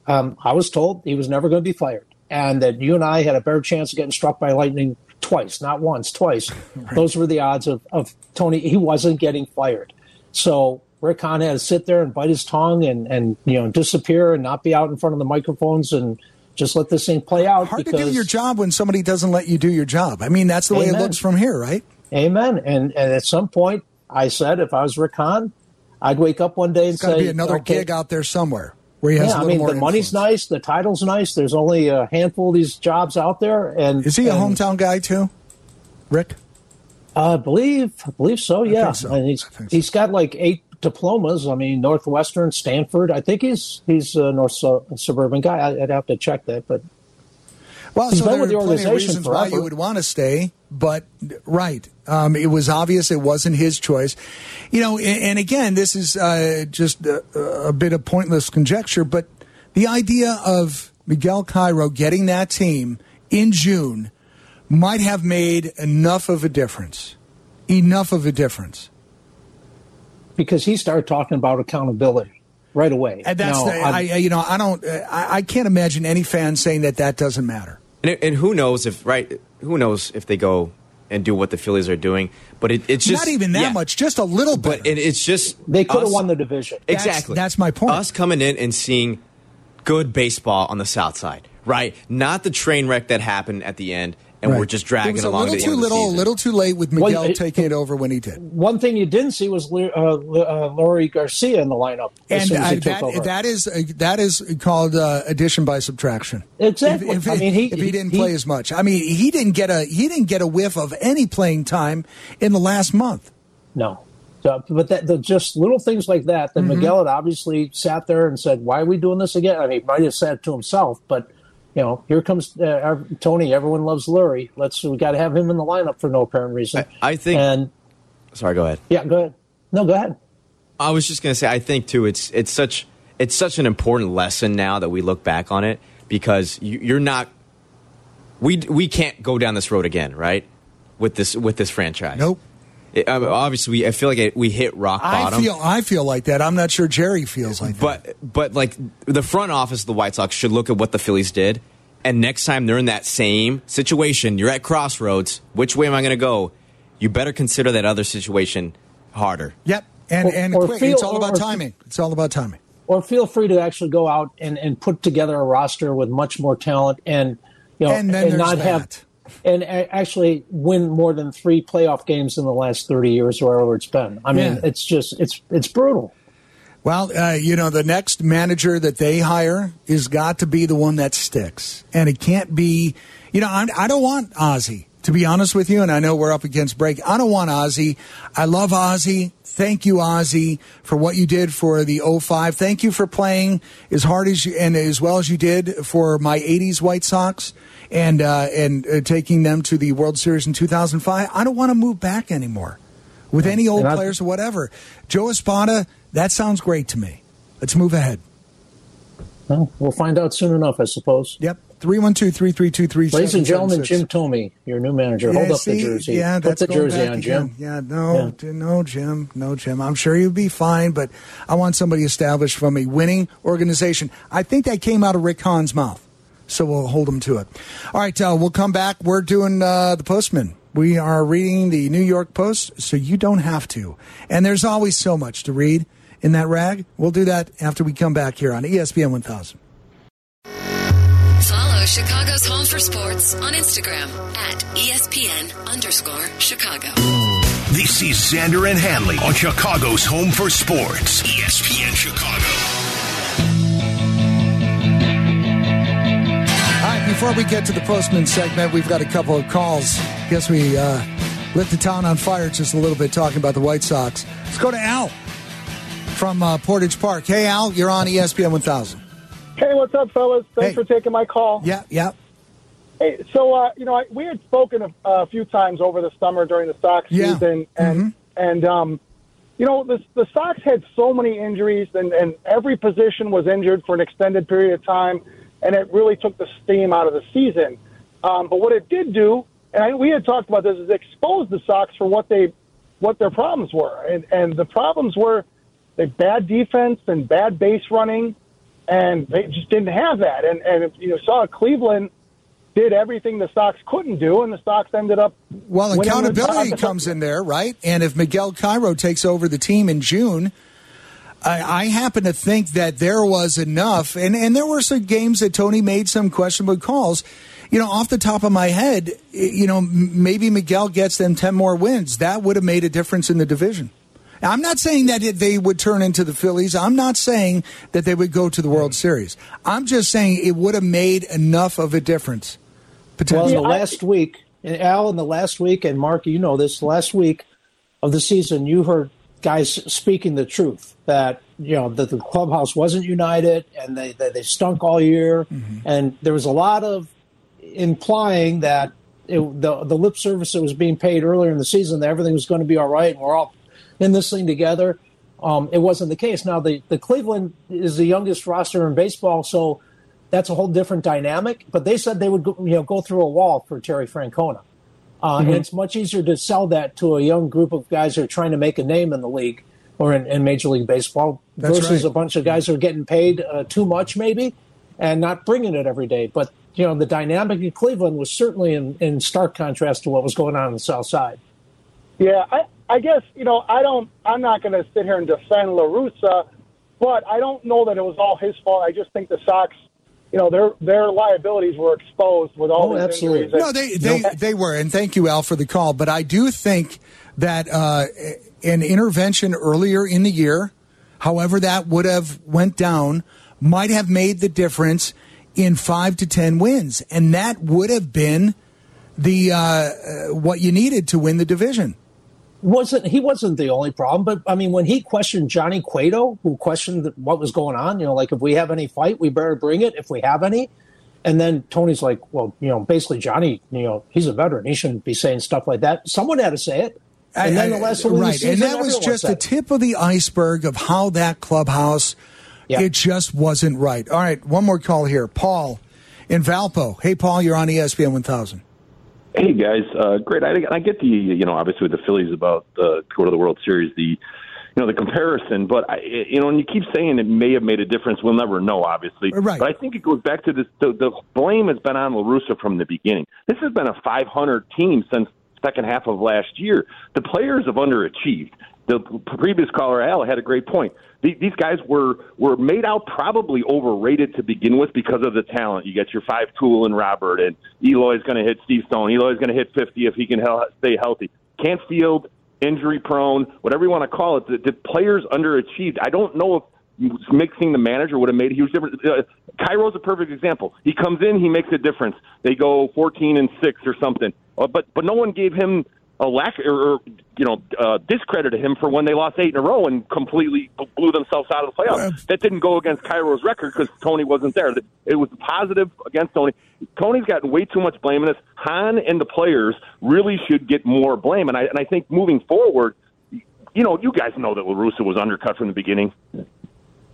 Speaker 3: um, I was told he was never going to be fired, and that you and I had a better chance of getting struck by lightning twice, not once, twice. Those were the odds of, of Tony. He wasn't getting fired, so Rick Hahn had to sit there and bite his tongue and and you know disappear and not be out in front of the microphones and just let this thing play out.
Speaker 2: Hard to
Speaker 3: because,
Speaker 2: do your job when somebody doesn't let you do your job. I mean, that's the way it looks from here, right?
Speaker 3: Amen. And and at some point, I said if I was Rick Hahn, I'd wake up one day and
Speaker 2: There's
Speaker 3: say,
Speaker 2: be another
Speaker 3: okay,
Speaker 2: gig out there somewhere. Where he has
Speaker 3: yeah, I mean, the money's
Speaker 2: influence.
Speaker 3: nice, the title's nice. There's only a handful of these jobs out there, and
Speaker 2: Is he a hometown guy too, Rick?
Speaker 3: I believe, I believe so. Yeah,
Speaker 2: so.
Speaker 3: and he's
Speaker 2: so.
Speaker 3: he's got like eight diplomas. I mean, Northwestern, Stanford. I think he's he's a North su- suburban guy. I- I'd have to check that, but
Speaker 2: Well,
Speaker 3: He's
Speaker 2: so
Speaker 3: been
Speaker 2: there
Speaker 3: with the
Speaker 2: are plenty of
Speaker 3: organization
Speaker 2: reasons why you would want to stay, but right, um, it was obvious it wasn't his choice. You know, and, and again, this is uh, just a, a bit of pointless conjecture, but the idea of Miguel Cairo getting that team in June might have made enough of a difference. Enough of a difference.
Speaker 3: because he started talking about accountability right away.
Speaker 2: And that's
Speaker 3: Now,
Speaker 2: the,
Speaker 3: I'm-
Speaker 2: I, I- you know, I don't, uh, I, I can't imagine any fan saying that that doesn't matter.
Speaker 4: And, and who knows if right? Who knows if they go and do what the Phillies are doing? But it, it's just
Speaker 2: Not even that
Speaker 4: yeah.
Speaker 2: much, just a little bit.
Speaker 4: But it, it's just
Speaker 3: they could have won the division.
Speaker 2: That's-
Speaker 4: Exactly.
Speaker 2: that's my point.
Speaker 4: Us coming in and seeing good baseball on the South Side, right? Not the train wreck that happened at the end, and we're
Speaker 2: Right.
Speaker 4: just
Speaker 2: it
Speaker 4: dragging
Speaker 2: was a
Speaker 4: along.
Speaker 2: little
Speaker 4: to the
Speaker 2: too
Speaker 4: end of the
Speaker 2: little, a little too late with
Speaker 3: Well,
Speaker 2: Miguel
Speaker 3: it-
Speaker 2: taking it over when he did.
Speaker 3: One thing you didn't see was Le- uh, uh, Leury Garcia in the lineup as
Speaker 2: And
Speaker 3: soon as
Speaker 2: uh,
Speaker 3: he took
Speaker 2: that
Speaker 3: over.
Speaker 2: that is uh, that is called uh, addition by subtraction.
Speaker 3: Exactly.
Speaker 2: If, if,
Speaker 3: I mean, he-
Speaker 2: if he didn't
Speaker 3: he-
Speaker 2: play as much, I mean, he didn't get a he didn't get a whiff of any playing time in the last month.
Speaker 3: No. So, but that, the, just little things like that,
Speaker 2: Mm-hmm.
Speaker 3: that Miguel had obviously sat there and said, "Why are we doing this again?" I mean, he might have said it to himself, but you know, here comes uh, our, Tony. Everyone loves Leury. Let's we got to have him in the lineup for no apparent reason.
Speaker 4: I- I think-
Speaker 3: And
Speaker 4: Sorry, go ahead.
Speaker 3: yeah, go ahead. No, go ahead.
Speaker 4: I was just going to say, I think too, it's it's such it's such an important lesson now that we look back on it because you, you're not we we can't go down this road again, right? With this with this franchise.
Speaker 2: Nope.
Speaker 4: It, I mean, obviously, we, I feel like it, we hit rock bottom.
Speaker 2: I
Speaker 4: bottom.
Speaker 2: feel I feel like that. I'm not sure Jerry feels like that.
Speaker 4: But but like the front office of the White Sox should look at what the Phillies did, and next time they're in that same situation, you're at crossroads. Which way am I going to go? You better consider that other situation harder.
Speaker 2: Yep, and
Speaker 3: Or-
Speaker 2: and
Speaker 3: or
Speaker 2: quick.
Speaker 3: feel-
Speaker 2: it's all about
Speaker 3: or-
Speaker 2: timing. It's all about timing.
Speaker 3: Or feel free to actually go out and, and put together a roster with much more talent and you know
Speaker 2: And then there's
Speaker 3: not
Speaker 2: that.
Speaker 3: have and actually win more than three playoff games in the last 30 years or whatever it's been. I mean,
Speaker 2: Yeah.
Speaker 3: it's just it's it's brutal.
Speaker 2: Well, uh, you know, the next manager that they hire is got to be the one that sticks, and it can't be. You know, I'm, I don't want Ozzie to be honest with you, and I know we're up against break. I don't want Ozzie. I love Ozzie. Thank you, Ozzie, for what you did for the 05. Thank you for playing as hard as you and as well as you did for my 80s White Sox and uh, and uh, taking them to the World Series in 2005. I don't want to move back anymore with any old
Speaker 3: I-
Speaker 2: players or whatever. Joe Espada, that sounds great to me. Let's move ahead.
Speaker 3: Well, we'll find out soon enough, I suppose.
Speaker 2: Yep. 312 332
Speaker 3: Ladies and gentlemen, Jim Thome, your new manager. Hold up the jersey.
Speaker 2: Yeah,
Speaker 3: Put
Speaker 2: that's
Speaker 3: the jersey on,
Speaker 2: again.
Speaker 3: Jim.
Speaker 2: Yeah, no, d- no, Jim, no, Jim. I'm sure you'll be fine, but I want somebody established from a winning organization. I think that came out of Rick Hahn's mouth, so we'll hold him to it. All right, uh, we'll come back. We're doing uh, the Postman. We are reading the New York Post, so you don't have to. And there's always so much to read in that rag. We'll do that after we come back here on ESPN 1000.
Speaker 6: Follow Chicago's Home for Sports on Instagram at ESPN underscore Chicago.
Speaker 5: This is Xander and Hanley on Chicago's Home for Sports, ESPN Chicago.
Speaker 2: All right, before we get to the postman segment, we've got a couple of calls. Guess we uh, lit the town on fire just a little bit talking about the White Sox. Let's go to Al from uh, Portage Park. Hey, Al, you're on ESPN 1000.
Speaker 7: Hey, what's up, fellas? Thanks
Speaker 2: Hey.
Speaker 7: for taking my call.
Speaker 2: Yeah, yeah.
Speaker 7: Hey, so uh, you know, I, we had spoken a, a few times over the summer during the Sox
Speaker 2: Yeah.
Speaker 7: season, and and um, you know, the the Sox had so many injuries, and and every position was injured for an extended period of time, and it really took the steam out of the season. Um, but what it did do, and I, we had talked about this, is expose the Sox for what they what their problems were, and and the problems were the bad defense and bad base running, and they just didn't have that. And and you know, saw Cleveland did everything the Sox couldn't do, and the Sox ended up.
Speaker 2: Well, accountability comes in there, right? And if Miguel Cairo takes over the team in June, I, I happen to think that there was enough, and, and there were some games that Tony made some questionable calls. You know, off the top of my head, you know, maybe Miguel gets them 10 more wins. That would have made a difference in the division. I'm not saying that it, they would turn into the Phillies. I'm not saying that they would go to the World Series. I'm just saying it would have made enough of a difference.
Speaker 3: Well, in the last week, and Al, in the last week, and Mark, you know this, last week of the season, you heard guys speaking the truth that you know that the clubhouse wasn't united and they they, they stunk all year, mm-hmm. and there was a lot of implying that it, the the lip service that was being paid earlier in the season that everything was going to be all right and we're all in this thing together. Um, it wasn't the case. Now the the Cleveland is the youngest roster in baseball, so that's a whole different dynamic. But they said they would go, you know go through a wall for Terry Francona, uh, and it's much easier to sell that to a young group of guys who are trying to make a name in the league or in, in Major League Baseball
Speaker 2: That's
Speaker 3: versus
Speaker 2: right.
Speaker 3: a bunch of guys who are getting paid uh, too much maybe and not bringing it every day. But you know the dynamic in Cleveland was certainly in, in stark contrast to what was going on in the South Side.
Speaker 7: Yeah, I, I guess you know I don't. I'm not going to sit here and defend La Russa, but I don't know that it was all his fault. I just think the Sox, you know, their their liabilities were exposed with all
Speaker 3: Oh,
Speaker 7: these
Speaker 3: absolutely.
Speaker 7: injuries.
Speaker 2: No, they they, they were, and thank you, Al, for the call. But I do think that uh, an intervention earlier in the year, however that would have went down, might have made the difference in five to ten wins, and that would have been the uh, uh, what you needed to win the division.
Speaker 3: Wasn't he wasn't the only problem, but I mean when he questioned Johnny Cueto, who questioned what was going on, you know, like if we have any fight, we better bring it if we have any. And then Tony's like, well, you know, basically Johnny, you know, he's a veteran, he shouldn't be saying stuff like that. Someone had to say it. And then the last one,
Speaker 2: right, and that was just the tip of the iceberg of how that clubhouse.
Speaker 3: Yeah.
Speaker 2: It just wasn't right. All right, one more call here, Paul in Valpo. Hey, Paul, you're on ESPN 1000.
Speaker 8: Hey guys, uh, great. I, I get the you know obviously with the Phillies about the go to the World Series, the you know the comparison, but I, you know when you keep saying it may have made a difference, we'll never know obviously.
Speaker 2: Right.
Speaker 8: But I think it goes back to this. The, the blame has been on La Russa from the beginning. This has been a 500 team since second half of last year. The players have underachieved. The previous caller Al had a great point. The- These guys were were made out probably overrated to begin with because of the talent. You got your five tool and Robert, and Eloy's going to hit Steve Stone. Eloy's going to hit 50 if he can hel- stay healthy. Can't field, injury prone, whatever you want to call it. The, the players underachieved. I don't know if mixing the manager would have made a huge difference. Uh, Cairo's a perfect example. He comes in, he makes a difference. They go 14 and six or something, uh, but but no one gave him a lack or, or you know uh, discredited him for when they lost eight in a row and completely blew themselves out of the playoffs. That didn't go against Cairo's record because Tony wasn't there. It was positive against Tony. Tony's gotten way too much blame in this. Hahn and the players really should get more blame, and I and I think moving forward, you know, you guys know that La Russa was undercut from the beginning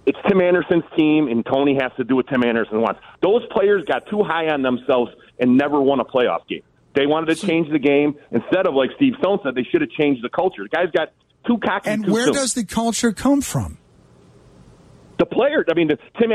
Speaker 8: it's Tim Anderson's team, and Tony has to do what Tim Anderson wants. Those players got too high on themselves and never won a playoff game. They wanted to change the game instead of, like Steve Stone said, they should have changed the culture. The guys got two cocky.
Speaker 2: And where
Speaker 8: soon.
Speaker 2: does the culture come from?
Speaker 8: The player? I mean, the, Tim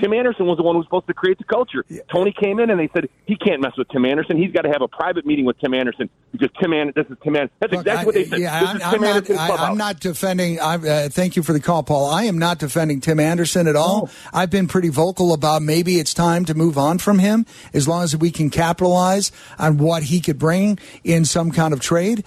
Speaker 8: Tim Anderson was the one who was supposed to create the culture. Tony came in and they said he can't mess with Tim Anderson. He's got to have a private meeting with Tim Anderson because Tim An- this is Tim Anderson. That's
Speaker 2: Look,
Speaker 8: exactly
Speaker 2: I-
Speaker 8: what they said.
Speaker 2: Yeah, I'm, I'm not. I. I'm not defending. Uh, thank you for the call, Paul. I am not defending Tim Anderson at all. I've been pretty vocal about maybe it's time to move on from him, as long as we can capitalize on what he could bring in some kind of trade.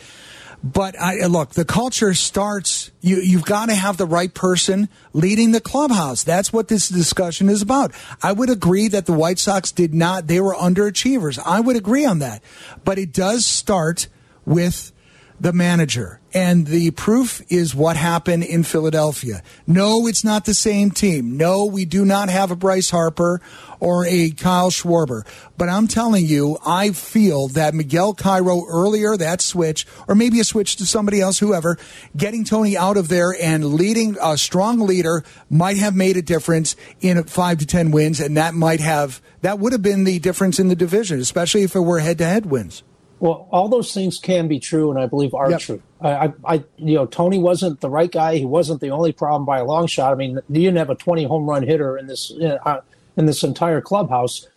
Speaker 2: But I, uh, look, the culture starts. You, you've got to have the right person leading the clubhouse. That's what this discussion is about. I would agree that the White Sox did not; they were underachievers. I would agree on that. But it does start with the manager. And the proof is what happened in Philadelphia. No, it's not the same team. No, we do not have a Bryce Harper or a Kyle Schwarber. But I'm telling you, I feel that Miguel Cairo earlier, that switch, or maybe a switch to somebody else, whoever, getting Tony out of there and leading a strong leader might have made a difference in five to 10 wins. And that might have, that would have been the difference in the division, especially if it were head to head wins.
Speaker 3: Well, all those things can be true, and I believe are
Speaker 2: Yep.
Speaker 3: true. I, I, you know, Tony wasn't the right guy. He wasn't the only problem by a long shot. I mean, you didn't have a 20 home run hitter in this uh, in this entire clubhouse,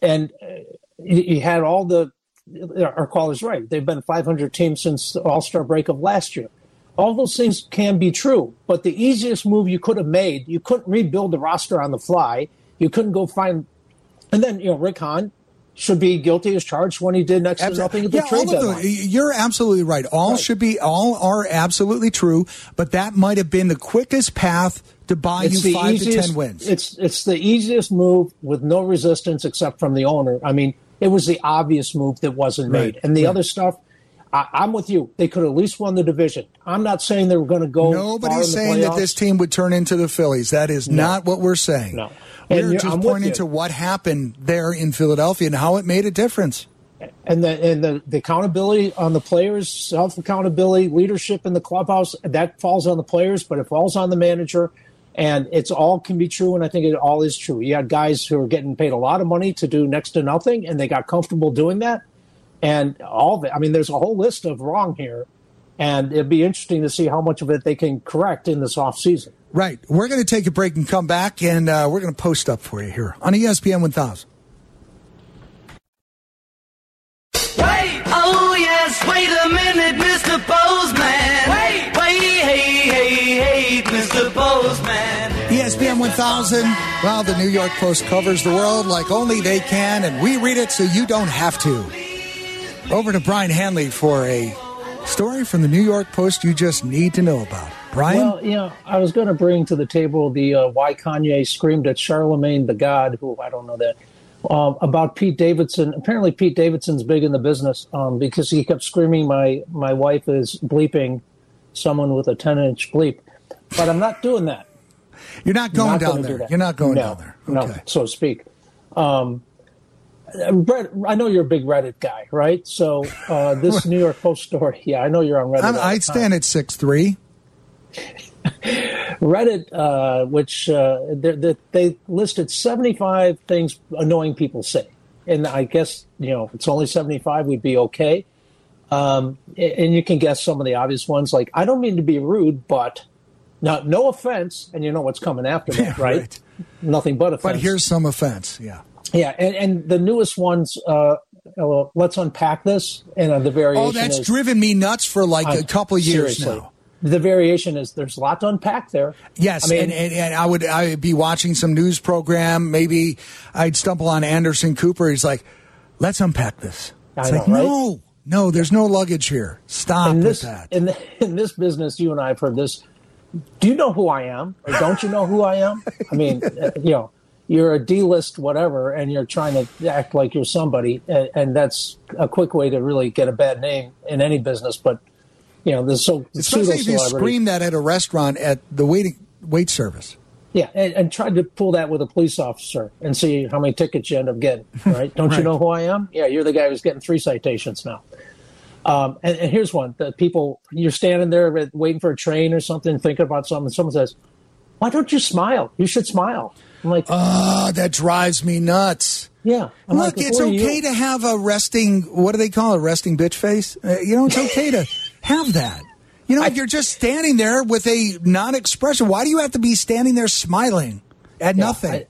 Speaker 3: and uh, you, you had all the. Our caller's right. They've been 500 teams since the All Star break of last year. All those things can be true, but the easiest move you could have made, you couldn't rebuild the roster on the fly. You couldn't go find, and then you know Rick Hahn should be guilty as charged when he did next to nothing at the
Speaker 2: yeah,
Speaker 3: trade
Speaker 2: all of
Speaker 3: deadline.
Speaker 2: the, you're absolutely right. All
Speaker 3: Right.
Speaker 2: should be, all are absolutely true, but that might have been the quickest path to buy
Speaker 3: It's
Speaker 2: you five to ten wins.
Speaker 3: It's it's the easiest move with no resistance except from the owner. I mean, it was the obvious move that wasn't
Speaker 2: Right.
Speaker 3: made, and the
Speaker 2: Right.
Speaker 3: other stuff. I, I'm with you. They could at least won the division. I'm not saying they were going to go.
Speaker 2: Nobody's saying that this team would turn into the Phillies. That is not what we're saying.
Speaker 3: No. And
Speaker 2: We're
Speaker 3: you're-
Speaker 2: just
Speaker 3: I'm
Speaker 2: pointing to what happened there in Philadelphia and how it made a difference.
Speaker 3: and the and the, the accountability on the players, self accountability, leadership in the clubhouse that falls on the players, but it falls on the manager. And it's all can be true, and I think it all is true. You had guys who are getting paid a lot of money to do next to nothing, and they got comfortable doing that. And all of it, I mean, there's a whole list of wrong here, and it'd be interesting to see how much of it they can correct in this off season.
Speaker 2: Right. We're going to take a break and come back, and uh, we're going to post up for you here on ESPN 1000.
Speaker 9: Wait, oh yes, wait a minute, Mr. Postman. Wait, wait, hey, hey, hey, Mr. Postman.
Speaker 2: ESPN 1000. Well, the New York Post covers the world like only they can, and we read it so you don't have to. Over to Brian Hanley for a story from the New York Post you just need to know about. Brian?
Speaker 3: Well, you know, I was going to bring to the table the uh, why Kanye screamed at Charlamagne the God, who I don't know that, um, about Pete Davidson. Apparently, Pete Davidson's big in the business um, because he kept screaming, "My my wife is bleeping someone with a ten inch bleep," but I'm not doing that.
Speaker 2: You're not going
Speaker 3: Not
Speaker 2: down
Speaker 3: gonna do
Speaker 2: there. You're not going
Speaker 3: No,
Speaker 2: down there.
Speaker 3: No,
Speaker 2: Okay.
Speaker 3: so to speak. Um, Brett, I know you're a big Reddit guy, right? So uh, this New York Post story, yeah, I know you're on Reddit. The
Speaker 2: I'd stand at six three.
Speaker 3: Reddit, uh, which uh, they, they, they listed 75 things annoying people say. And I guess, you know, if it's only 75, we'd be okay. Um, and you can guess some of the obvious ones, like, I don't mean to be rude, but now, no offense. And you know what's coming after that,
Speaker 2: Yeah,
Speaker 3: right?
Speaker 2: right.
Speaker 3: Nothing but offense.
Speaker 2: But here's some offense. Yeah.
Speaker 3: Yeah. And, and the newest ones, uh, uh, let's unpack this. And uh, the variation
Speaker 2: Oh, that's
Speaker 3: is,
Speaker 2: driven me nuts for like a couple of years
Speaker 3: seriously.
Speaker 2: now.
Speaker 3: The variation is there's a lot to unpack there.
Speaker 2: Yes,
Speaker 3: I mean,
Speaker 2: and, and, and I would I would be watching some news program. Maybe I'd stumble on Anderson Cooper. He's like, "Let's unpack this." It's
Speaker 3: I
Speaker 2: like,
Speaker 3: know, right?
Speaker 2: no, no, there's no luggage here. Stop
Speaker 3: in
Speaker 2: with
Speaker 3: this
Speaker 2: that.
Speaker 3: in, in this business, you and I have heard this. Do you know who I am, or don't you know who I am? I mean, you know, you're a D-list whatever, and you're trying to act like you're somebody, and, and that's a quick way to really get a bad name in any business. But you know, there's so
Speaker 2: Especially if you scream that at a restaurant at the waiting wait service.
Speaker 3: Yeah, and, and tried to pull that with a police officer and see how many tickets you end up getting. Right? Don't you know who I am? Yeah, you're the guy who's getting three citations now. Um, and, and here's one: the people you're standing there waiting for a train or something, thinking about something. And someone says, "Why don't you smile? You should smile." I'm like,
Speaker 2: Ah, that drives me nuts.
Speaker 3: "Yeah." I'm
Speaker 2: Look,
Speaker 3: like,
Speaker 2: it's okay
Speaker 3: you?"
Speaker 2: to have a resting. What do they call it? A resting bitch face. Uh, you know, it's okay to have that. You know, if you're just standing there with a non-expression, why do you have to be standing there smiling at nothing?
Speaker 3: I-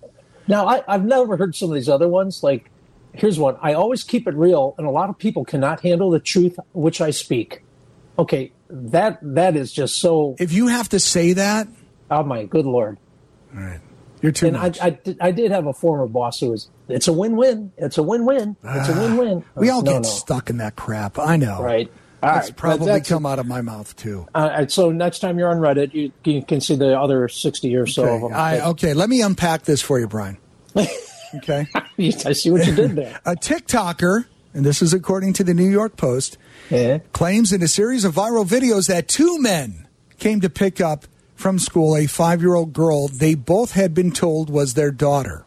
Speaker 3: now, I, I've never heard some of these other ones. Like, here's one: I always keep it real, and a lot of people cannot handle the truth which I speak. Okay, that that is just so.
Speaker 2: if you have to say that,
Speaker 3: Oh my good lord!
Speaker 2: You're too
Speaker 3: And I,
Speaker 2: much.
Speaker 3: I, did- I did have a former boss who was. It's a win-win. It's a win-win. It's a win-win.
Speaker 2: Ah, we all
Speaker 3: no,
Speaker 2: get
Speaker 3: no.
Speaker 2: stuck in that crap. I know.
Speaker 3: Right. All
Speaker 2: That's
Speaker 3: right,
Speaker 2: probably
Speaker 3: that's-
Speaker 2: come out of my mouth too.
Speaker 3: All right, so next time you're on Reddit, you, you can see the other sixty or so of
Speaker 2: Okay.
Speaker 3: them.
Speaker 2: I, okay, let me unpack this for you, Brian. Okay.
Speaker 3: I see what you did there.
Speaker 2: a TikToker, and this is according to the New York Post,
Speaker 3: Yeah.
Speaker 2: claims in a series of viral videos that two men came to pick up from school a five year old girl they both had been told was their daughter.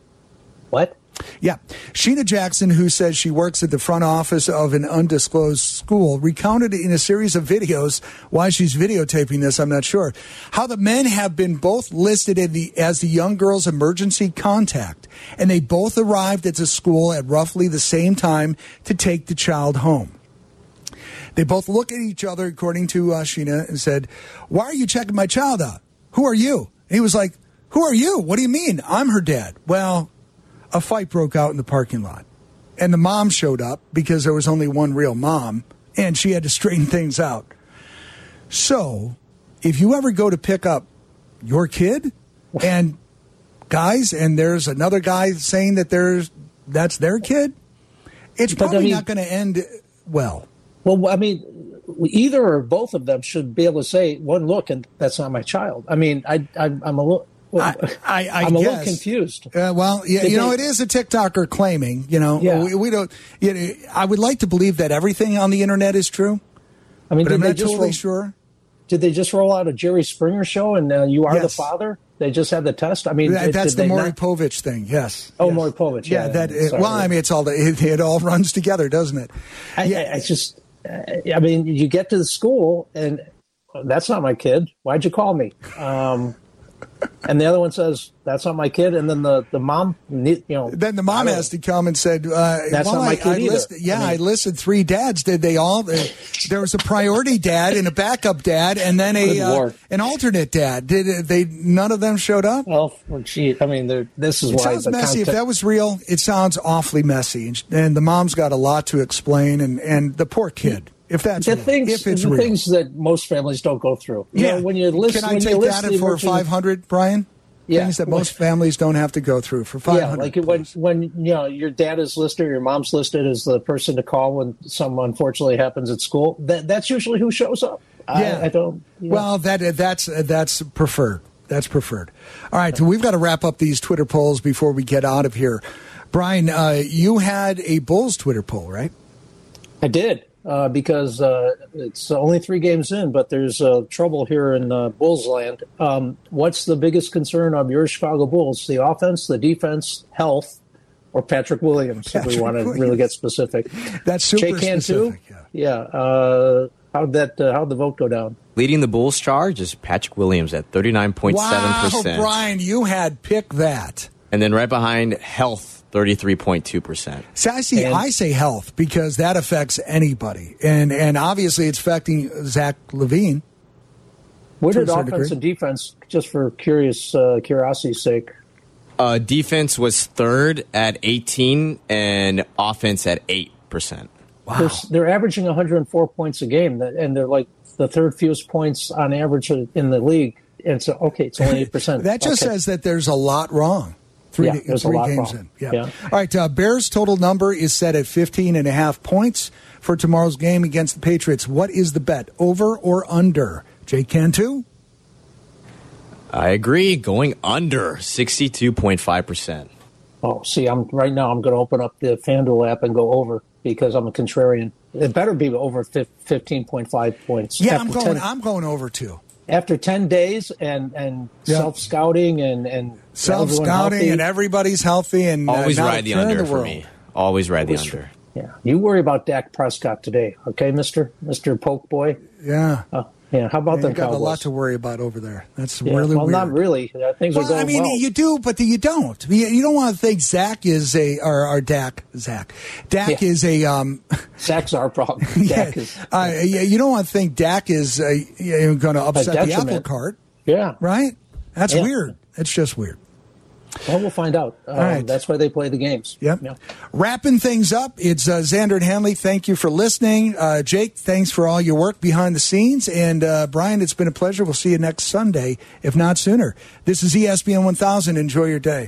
Speaker 3: What?
Speaker 2: Yeah. Sheena Jackson, who says she works at the front office of an undisclosed school, recounted in a series of videos why she's videotaping this, I'm not sure, how the men have been both listed in the, as the young girl's emergency contact, and they both arrived at the school at roughly the same time to take the child home. They both look at each other, according to uh, Sheena, and said, Why are you checking my child out? Who are you? And he was like, Who are you? What do you mean? I'm her dad. Well, a fight broke out in the parking lot. And the mom showed up because there was only one real mom, and she had to straighten things out. So, if you ever go to pick up your kid, and guys, and there's another guy saying that there's that's their kid, It's
Speaker 3: But, I
Speaker 2: probably
Speaker 3: mean-
Speaker 2: not going to end well.
Speaker 3: Well, I mean, either or both of them should be able to say one look, and that's not my child. I mean, I, I I'm a little.
Speaker 2: I, I,
Speaker 3: am a little confused.
Speaker 2: Uh, well, yeah,
Speaker 3: Did
Speaker 2: you know, it is a TikToker claiming. You know,
Speaker 3: Yeah.
Speaker 2: we, we don't. You know, I would like to believe that everything on the internet is true,
Speaker 3: I mean,
Speaker 2: but
Speaker 3: did
Speaker 2: I'm
Speaker 3: they
Speaker 2: not
Speaker 3: just
Speaker 2: totally
Speaker 3: roll,
Speaker 2: sure.
Speaker 3: did they just roll out a Jerry Springer show and uh, you are the father? They just had the test. I mean,
Speaker 2: That- that's the
Speaker 3: they
Speaker 2: Maury
Speaker 3: not-
Speaker 2: Povich thing. Yes.
Speaker 3: Oh,
Speaker 2: yes. Yeah,
Speaker 3: Yeah,
Speaker 2: that.
Speaker 3: yeah,
Speaker 2: It, well, I mean, it's all it, it all runs together, doesn't it?
Speaker 3: I, I, I just, I mean, you get to the school and that's not my kid. Why'd you call me? Um, and the other one says that's not my kid, and then the the mom, you know,
Speaker 2: Then the mom has to come and said, uh,
Speaker 3: That's
Speaker 2: well,
Speaker 3: not my
Speaker 2: I,
Speaker 3: kid
Speaker 2: I
Speaker 3: either.
Speaker 2: listed, Yeah, I,
Speaker 3: I
Speaker 2: listed three dads. Did they all? Uh, there was a priority dad and a backup dad, and then a uh, an alternate dad. Did uh, they? None of them showed up.
Speaker 3: Well, well, gee, I mean, this is
Speaker 2: It
Speaker 3: why
Speaker 2: sounds
Speaker 3: the
Speaker 2: messy. If that was real, it sounds awfully messy, and, and the mom's got a lot to explain, and and the poor kid. If that's
Speaker 3: the
Speaker 2: real,
Speaker 3: things,
Speaker 2: if it's
Speaker 3: the
Speaker 2: real,
Speaker 3: things that most families don't go through. You
Speaker 2: yeah.
Speaker 3: know, when you listen,
Speaker 2: can I
Speaker 3: when
Speaker 2: take that for
Speaker 3: emerging-
Speaker 2: five hundred, Brian?
Speaker 3: Yeah.
Speaker 2: Things that most families don't have to go through for five
Speaker 3: Yeah,
Speaker 2: hundred.
Speaker 3: like when when you know your dad is listed, or your mom's listed as the person to call when some unfortunately happens at school. That that's usually who shows up.
Speaker 2: Yeah.
Speaker 3: I, I don't. you know.
Speaker 2: Well, that that's that's preferred. That's preferred. All right, so we've got to wrap up these Twitter polls before we get out of here. Brian, uh, you had a Bulls Twitter poll, right?
Speaker 3: I did uh, because uh, it's only three games in, but there's uh, trouble here in uh, Bulls land. Um, what's the biggest concern of your Chicago Bulls? The offense, the defense, health, or Patrick Williams? if we want to
Speaker 2: Williams.
Speaker 3: really get specific.
Speaker 2: That's super
Speaker 3: Jay Cantu?
Speaker 2: specific. Yeah.
Speaker 3: Yeah. Uh, how'd that? Uh, how'd the vote go down?
Speaker 4: Leading the Bulls charge is Patrick Williams at 39.7%.
Speaker 2: Wow, Brian, you had pick that.
Speaker 4: And then right behind health, 33.2%.
Speaker 2: See, I see.
Speaker 3: And-
Speaker 2: I say health because that affects anybody, and and obviously it's affecting Zach LaVine.
Speaker 3: Where
Speaker 2: To
Speaker 3: did offense
Speaker 2: degree.
Speaker 3: and defense, just for curious uh, curiosity's sake?
Speaker 4: Uh, defense was third at 18 and offense at 8%.
Speaker 3: They're, they're averaging 104 points a game, and they're like the third fewest points on average in the league. And so, okay, it's only eight percent.
Speaker 2: That just
Speaker 3: okay.
Speaker 2: says that there's a lot wrong. Three,
Speaker 3: Yeah, there's a
Speaker 2: three
Speaker 3: lot
Speaker 2: games
Speaker 3: wrong.
Speaker 2: in. Yeah.
Speaker 3: Yeah.
Speaker 2: All right. Uh, Bears total number is set at 15 and a half points for tomorrow's game against the Patriots. What is the bet? Over or under? Jay Cantu?
Speaker 4: I agree. Going under 62.5%.
Speaker 3: Oh, see, I'm right now. I'm going to open up the FanDuel app and go over because I'm a contrarian. It better be over 15.5 points.
Speaker 2: Yeah, I'm going.
Speaker 3: 10
Speaker 2: I'm going over too.
Speaker 3: After 10 days and and
Speaker 2: Yeah.
Speaker 3: self scouting and and
Speaker 2: self scouting and everybody's healthy and uh,
Speaker 4: Always
Speaker 2: not a
Speaker 4: ride the
Speaker 2: care
Speaker 4: under
Speaker 2: the
Speaker 4: for me. Always ride the
Speaker 3: Always-
Speaker 4: under.
Speaker 3: Yeah, you worry about Dak Prescott today, okay, Mister Mister Poke Boy.
Speaker 2: Yeah.
Speaker 3: Uh, yeah, how about
Speaker 2: You
Speaker 3: them
Speaker 2: got a lot to worry about over there. That's
Speaker 3: Yeah,
Speaker 2: really
Speaker 3: well,
Speaker 2: weird.
Speaker 3: not really. Uh, things are
Speaker 2: Well,
Speaker 3: going
Speaker 2: I mean,
Speaker 3: well.
Speaker 2: you do, but you don't. You, you don't want to think Zach is a or, or Dak. Zach, Dak
Speaker 3: Yeah.
Speaker 2: is a um.
Speaker 3: Zach's our problem.
Speaker 2: yeah,
Speaker 3: Dak is,
Speaker 2: uh, yeah, you don't want to think Dak is uh, going to upset the apple cart,
Speaker 3: yeah.
Speaker 2: right? That's weird. It's just weird.
Speaker 3: Well, we'll find out. Um,
Speaker 2: right.
Speaker 3: That's why they play the games.
Speaker 2: Yep.
Speaker 3: Yeah.
Speaker 2: Wrapping things up, it's uh, Xander and Hanley. Thank you for listening. Uh, Jake, thanks for all your work behind the scenes. And uh, Brian, it's been a pleasure. We'll see you next Sunday, if not sooner. This is ESPN 1000. Enjoy your day.